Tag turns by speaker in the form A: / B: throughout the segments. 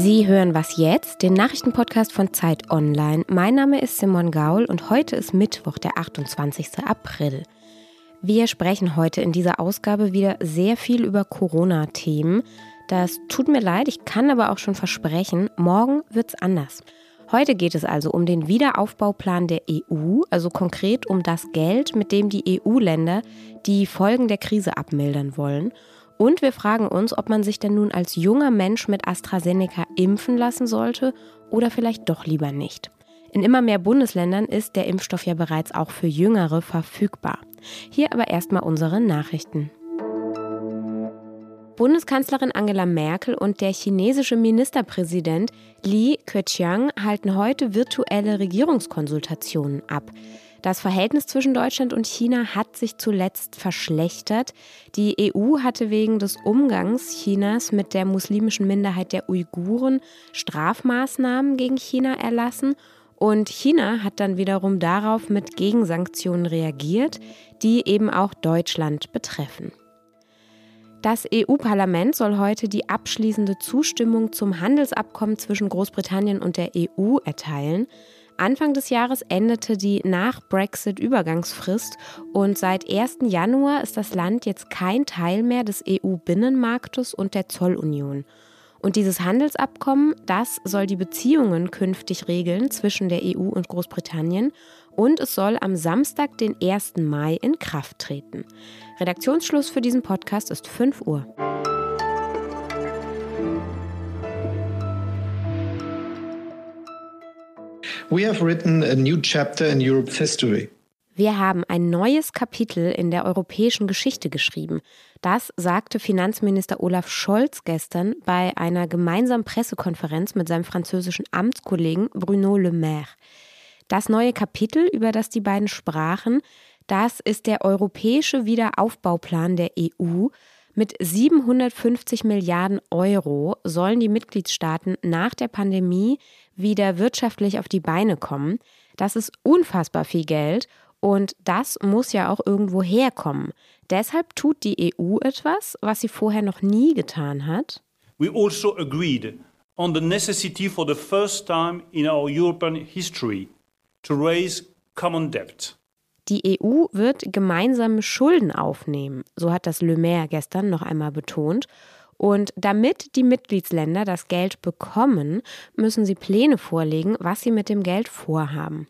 A: Sie hören Was jetzt, den Nachrichtenpodcast von Zeit Online. Mein Name ist Simon Gaul und heute ist Mittwoch, der 28. April. Wir sprechen heute in dieser Ausgabe wieder sehr viel über Corona-Themen. Das tut mir leid, ich kann aber auch schon versprechen, morgen wird's anders. Heute geht es also um den Wiederaufbauplan der EU, also konkret um das Geld, mit dem die EU-Länder die Folgen der Krise abmildern wollen. Und wir fragen uns, ob man sich denn nun als junger Mensch mit AstraZeneca impfen lassen sollte oder vielleicht doch lieber nicht. In immer mehr Bundesländern ist der Impfstoff ja bereits auch für Jüngere verfügbar. Hier aber erstmal unsere Nachrichten. Bundeskanzlerin Angela Merkel und der chinesische Ministerpräsident Li Keqiang halten heute virtuelle Regierungskonsultationen ab. Das Verhältnis zwischen Deutschland und China hat sich zuletzt verschlechtert. Die EU hatte wegen des Umgangs Chinas mit der muslimischen Minderheit der Uiguren Strafmaßnahmen gegen China erlassen und China hat dann wiederum darauf mit Gegensanktionen reagiert, die eben auch Deutschland betreffen. Das EU-Parlament soll heute die abschließende Zustimmung zum Handelsabkommen zwischen Großbritannien und der EU erteilen. Anfang des Jahres endete die Nach-Brexit-Übergangsfrist und seit 1. Januar ist das Land jetzt kein Teil mehr des EU-Binnenmarktes und der Zollunion. Und dieses Handelsabkommen, das soll die Beziehungen künftig regeln zwischen der EU und Großbritannien und es soll am Samstag, den 1. Mai, in Kraft treten. Redaktionsschluss für diesen Podcast ist 5 Uhr.
B: We have written a new chapter in Europe's history.
A: Wir haben ein neues Kapitel in der europäischen Geschichte geschrieben. Das sagte Finanzminister Olaf Scholz gestern bei einer gemeinsamen Pressekonferenz mit seinem französischen Amtskollegen Bruno Le Maire. Das neue Kapitel, über das die beiden sprachen, das ist der europäische Wiederaufbauplan der EU. Mit 750 Milliarden Euro sollen die Mitgliedstaaten nach der Pandemie wieder wirtschaftlich auf die Beine kommen. Das ist unfassbar viel Geld und das muss ja auch irgendwo herkommen. Deshalb tut die EU etwas, was sie vorher noch nie getan hat.
C: We also agreed on the necessity for the first time in our European history to raise common debt.
A: Die EU wird gemeinsame Schulden aufnehmen, so hat das Le Maire gestern noch einmal betont. Und damit die Mitgliedsländer das Geld bekommen, müssen sie Pläne vorlegen, was sie mit dem Geld vorhaben.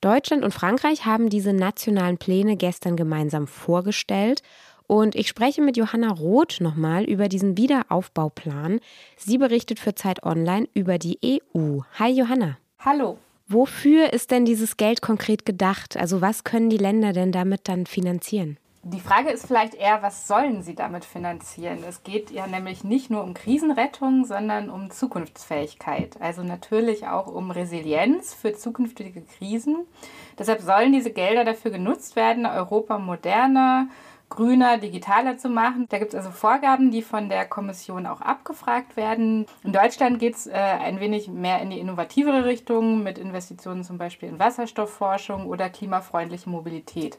A: Deutschland und Frankreich haben diese nationalen Pläne gestern gemeinsam vorgestellt. Und ich spreche mit Johanna Roth nochmal über diesen Wiederaufbauplan. Sie berichtet für Zeit Online über die EU. Hi Johanna.
D: Hallo.
A: Wofür ist denn dieses Geld konkret gedacht? Also was können die Länder denn damit dann finanzieren?
D: Die Frage ist vielleicht eher, was sollen sie damit finanzieren? Es geht ja nämlich nicht nur um Krisenrettung, sondern um Zukunftsfähigkeit. Also natürlich auch um Resilienz für zukünftige Krisen. Deshalb sollen diese Gelder dafür genutzt werden, Europa moderner, grüner, digitaler zu machen. Da gibt es also Vorgaben, die von der Kommission auch abgefragt werden. In Deutschland geht es äh, ein wenig mehr in die innovativere Richtung mit Investitionen zum Beispiel in Wasserstoffforschung oder klimafreundliche Mobilität.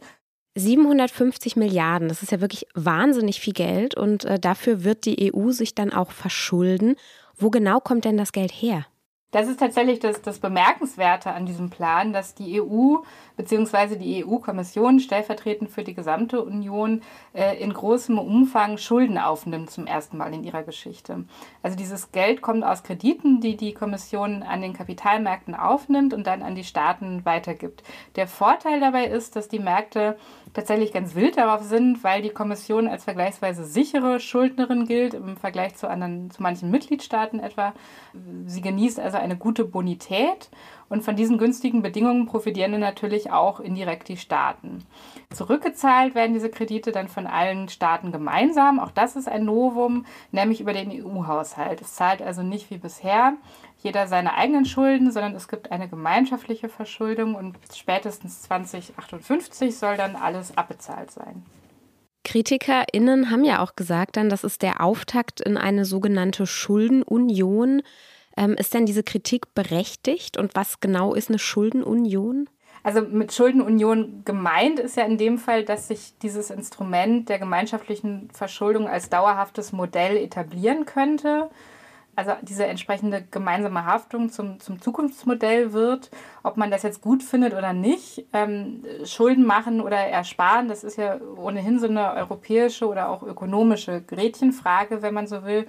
A: 750 Milliarden, das ist ja wirklich wahnsinnig viel Geld und äh, dafür wird die EU sich dann auch verschulden. Wo genau kommt denn das Geld her?
D: Das ist tatsächlich das, das Bemerkenswerte an diesem Plan, dass die EU bzw. die EU-Kommission stellvertretend für die gesamte Union äh, in großem Umfang Schulden aufnimmt zum ersten Mal in ihrer Geschichte. Also dieses Geld kommt aus Krediten, die die Kommission an den Kapitalmärkten aufnimmt und dann an die Staaten weitergibt. Der Vorteil dabei ist, dass die Märkte tatsächlich ganz wild darauf sind, weil die Kommission als vergleichsweise sichere Schuldnerin gilt im Vergleich zu anderen, zu manchen Mitgliedstaaten etwa. Sie genießt also eine gute Bonität und von diesen günstigen Bedingungen profitieren dann natürlich auch indirekt die Staaten. Zurückgezahlt werden diese Kredite dann von allen Staaten gemeinsam. Auch das ist ein Novum, nämlich über den EU-Haushalt. Es zahlt also nicht wie bisher jeder seine eigenen Schulden, sondern es gibt eine gemeinschaftliche Verschuldung und spätestens 2058 soll dann alles abbezahlt sein.
A: KritikerInnen haben ja auch gesagt, dann, das ist der Auftakt in eine sogenannte Schuldenunion. Ähm, ist denn diese Kritik berechtigt und was genau ist eine Schuldenunion?
D: Also mit Schuldenunion gemeint ist ja in dem Fall, dass sich dieses Instrument der gemeinschaftlichen Verschuldung als dauerhaftes Modell etablieren könnte. also diese entsprechende gemeinsame Haftung zum, zum Zukunftsmodell wird. Ob man das jetzt gut findet oder nicht, ähm, Schulden machen oder ersparen, das ist ja ohnehin so eine europäische oder auch ökonomische Gretchenfrage, wenn man so will.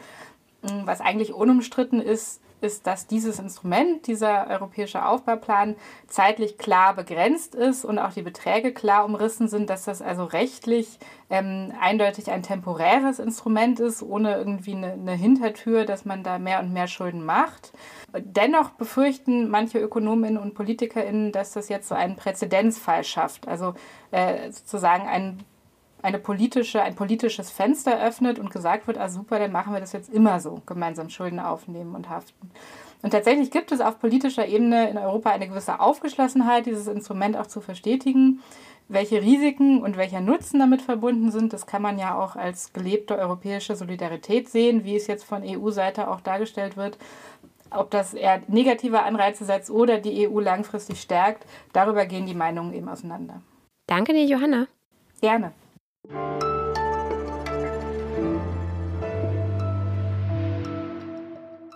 D: Was eigentlich unumstritten ist, ist, dass dieses Instrument, dieser europäische Aufbauplan, zeitlich klar begrenzt ist und auch die Beträge klar umrissen sind, dass das also rechtlich ähm, eindeutig ein temporäres Instrument ist, ohne irgendwie eine, eine Hintertür, dass man da mehr und mehr Schulden macht. Dennoch befürchten manche Ökonominnen und Politikerinnen, dass das jetzt so einen Präzedenzfall schafft, also äh, sozusagen ein eine politische, ein politisches Fenster öffnet und gesagt wird, ah super, dann machen wir das jetzt immer so, gemeinsam Schulden aufnehmen und haften. Und tatsächlich gibt es auf politischer Ebene in Europa eine gewisse Aufgeschlossenheit, dieses Instrument auch zu verstetigen. Welche Risiken und welcher Nutzen damit verbunden sind, das kann man ja auch als gelebte europäische Solidarität sehen, wie es jetzt von EU-Seite auch dargestellt wird. Ob das eher negative Anreize setzt oder die EU langfristig stärkt, darüber gehen die Meinungen eben auseinander.
A: Danke dir, Johanna.
D: Gerne.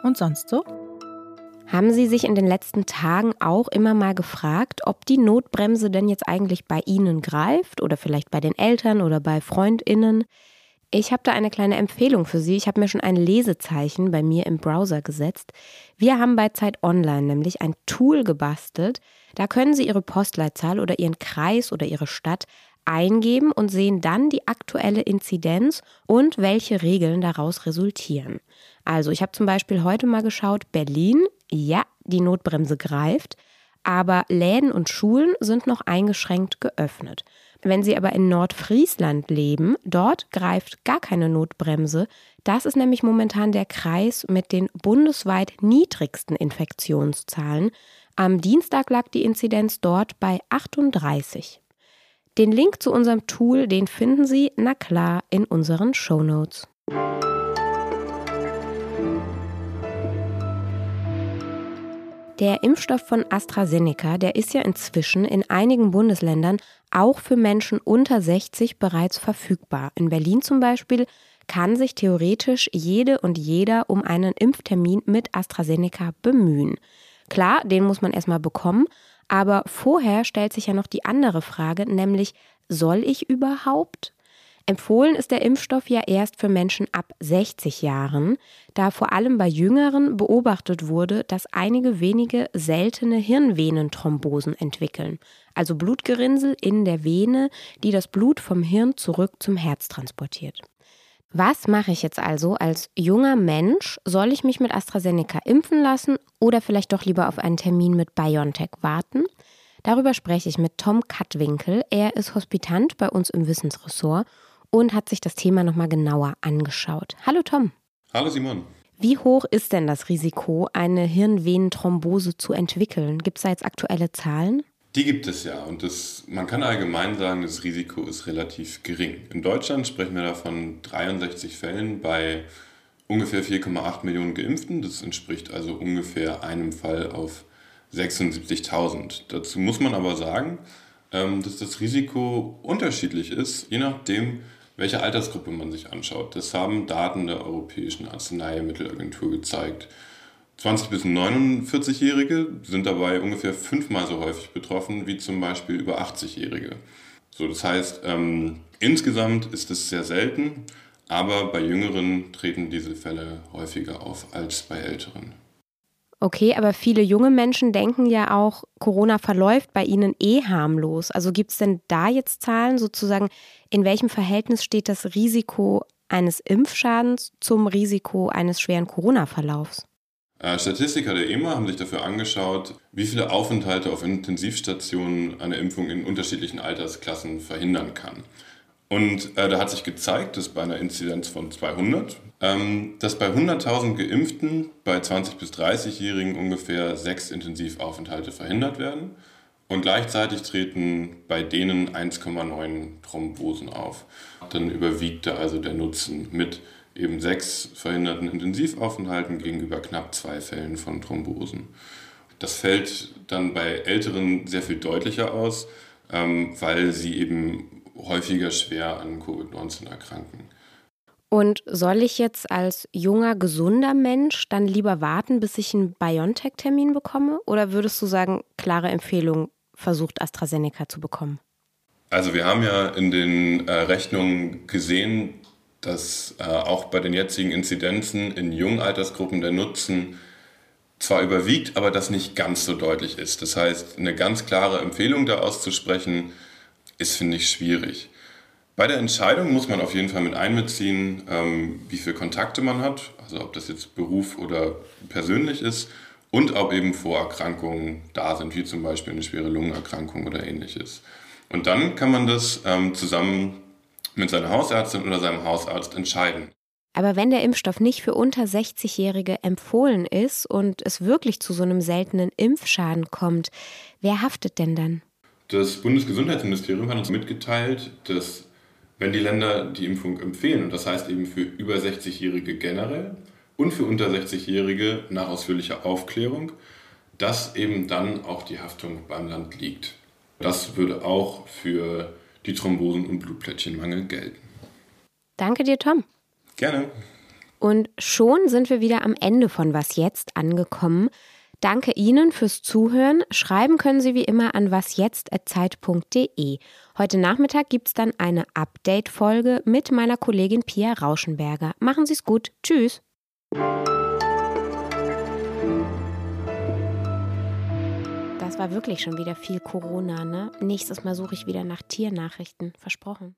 E: Und sonst so?
A: Haben Sie sich in den letzten Tagen auch immer mal gefragt, ob die Notbremse denn jetzt eigentlich bei Ihnen greift oder vielleicht bei den Eltern oder bei Freundinnen? Ich habe da eine kleine Empfehlung für Sie. Ich habe mir schon ein Lesezeichen bei mir im Browser gesetzt. Wir haben bei Zeit Online nämlich ein Tool gebastelt. Da können Sie Ihre Postleitzahl oder Ihren Kreis oder Ihre Stadt eingeben und sehen dann die aktuelle Inzidenz und welche Regeln daraus resultieren. Also ich habe zum Beispiel heute mal geschaut, Berlin, ja, die Notbremse greift, aber Läden und Schulen sind noch eingeschränkt geöffnet. Wenn Sie aber in Nordfriesland leben, dort greift gar keine Notbremse. Das ist nämlich momentan der Kreis mit den bundesweit niedrigsten Infektionszahlen. Am Dienstag lag die Inzidenz dort bei 38. Den Link zu unserem Tool, den finden Sie, na klar, in unseren Show Notes. Der Impfstoff von AstraZeneca, der ist ja inzwischen in einigen Bundesländern auch für Menschen unter 60 bereits verfügbar. In Berlin zum Beispiel kann sich theoretisch jede und jeder um einen Impftermin mit AstraZeneca bemühen. Klar, den muss man erstmal bekommen, aber vorher stellt sich ja noch die andere Frage, nämlich soll ich überhaupt? Empfohlen ist der Impfstoff ja erst für Menschen ab 60 Jahren, da vor allem bei Jüngeren beobachtet wurde, dass einige wenige seltene Hirnvenenthrombosen entwickeln, also Blutgerinnsel in der Vene, die das Blut vom Hirn zurück zum Herz transportiert. Was mache ich jetzt also als junger Mensch? Soll ich mich mit AstraZeneca impfen lassen oder vielleicht doch lieber auf einen Termin mit BioNTech warten? Darüber spreche ich mit Tom Kattwinkel. Er ist Hospitant bei uns im Wissensressort und hat sich das Thema nochmal genauer angeschaut. Hallo Tom.
F: Hallo Simon.
A: Wie hoch ist denn das Risiko, eine Hirnvenenthrombose zu entwickeln? Gibt es da jetzt aktuelle Zahlen?
F: Die gibt es ja und das, man kann allgemein sagen, das Risiko ist relativ gering. In Deutschland sprechen wir davon 63 Fällen bei ungefähr 4,8 Millionen Geimpften. Das entspricht also ungefähr einem Fall auf 76.000. Dazu muss man aber sagen, ähm, dass das Risiko unterschiedlich ist, je nachdem, welche Altersgruppe man sich anschaut. Das haben Daten der Europäischen Arzneimittelagentur gezeigt. 20 bis 49-Jährige sind dabei ungefähr fünfmal so häufig betroffen wie zum Beispiel über 80-Jährige. So, das heißt, ähm, insgesamt ist es sehr selten, aber bei Jüngeren treten diese Fälle häufiger auf als bei Älteren.
A: Okay, aber viele junge Menschen denken ja auch, Corona verläuft bei ihnen eh harmlos. Also gibt es denn da jetzt Zahlen sozusagen, in welchem Verhältnis steht das Risiko eines Impfschadens zum Risiko eines schweren Corona-Verlaufs?
F: Äh, Statistiker der EMA haben sich dafür angeschaut, wie viele Aufenthalte auf Intensivstationen eine Impfung in unterschiedlichen Altersklassen verhindern kann. Und äh, da hat sich gezeigt, dass bei einer Inzidenz von 200, ähm, dass bei 100.000 Geimpften bei 20- bis 30-Jährigen ungefähr sechs Intensivaufenthalte verhindert werden. Und gleichzeitig treten bei denen 1,9 Thrombosen auf. Dann überwiegte also der Nutzen mit eben sechs verhinderten Intensivaufenthalten gegenüber knapp zwei Fällen von Thrombosen. Das fällt dann bei Älteren sehr viel deutlicher aus, ähm, weil sie eben häufiger schwer an Covid-19 erkranken.
A: Und soll ich jetzt als junger, gesunder Mensch dann lieber warten, bis ich einen BioNTech-Termin bekomme? Oder würdest du sagen, klare Empfehlung, versucht AstraZeneca zu bekommen?
F: Also wir haben ja in den äh, Rechnungen gesehen, dass äh, auch bei den jetzigen Inzidenzen in jungen Altersgruppen der Nutzen zwar überwiegt, aber das nicht ganz so deutlich ist. Das heißt, eine ganz klare Empfehlung da auszusprechen, ist, finde ich, schwierig. Bei der Entscheidung muss man auf jeden Fall mit einbeziehen, ähm, wie viele Kontakte man hat, also ob das jetzt Beruf oder persönlich ist und ob eben Vorerkrankungen da sind, wie zum Beispiel eine schwere Lungenerkrankung oder ähnliches. Und dann kann man das ähm, zusammen mit seiner Hausärztin oder seinem Hausarzt entscheiden.
A: Aber wenn der Impfstoff nicht für unter 60-Jährige empfohlen ist und es wirklich zu so einem seltenen Impfschaden kommt, wer haftet denn dann?
F: Das Bundesgesundheitsministerium hat uns mitgeteilt, dass wenn die Länder die Impfung empfehlen, und das heißt eben für über 60-Jährige generell und für unter 60-Jährige nach ausführlicher Aufklärung, dass eben dann auch die Haftung beim Land liegt. Das würde auch für die Thrombosen- und Blutplättchenmangel gelten.
A: Danke dir, Tom.
F: Gerne.
A: Und schon sind wir wieder am Ende von Was jetzt angekommen. Danke Ihnen fürs Zuhören. Schreiben können Sie wie immer an wasjetzt.zeit.de. Heute Nachmittag gibt es dann eine Update-Folge mit meiner Kollegin Pia Rauschenberger. Machen Sie es gut. Tschüss. Das war wirklich schon wieder viel Corona, ne? Nächstes Mal suche ich wieder nach Tiernachrichten. Versprochen.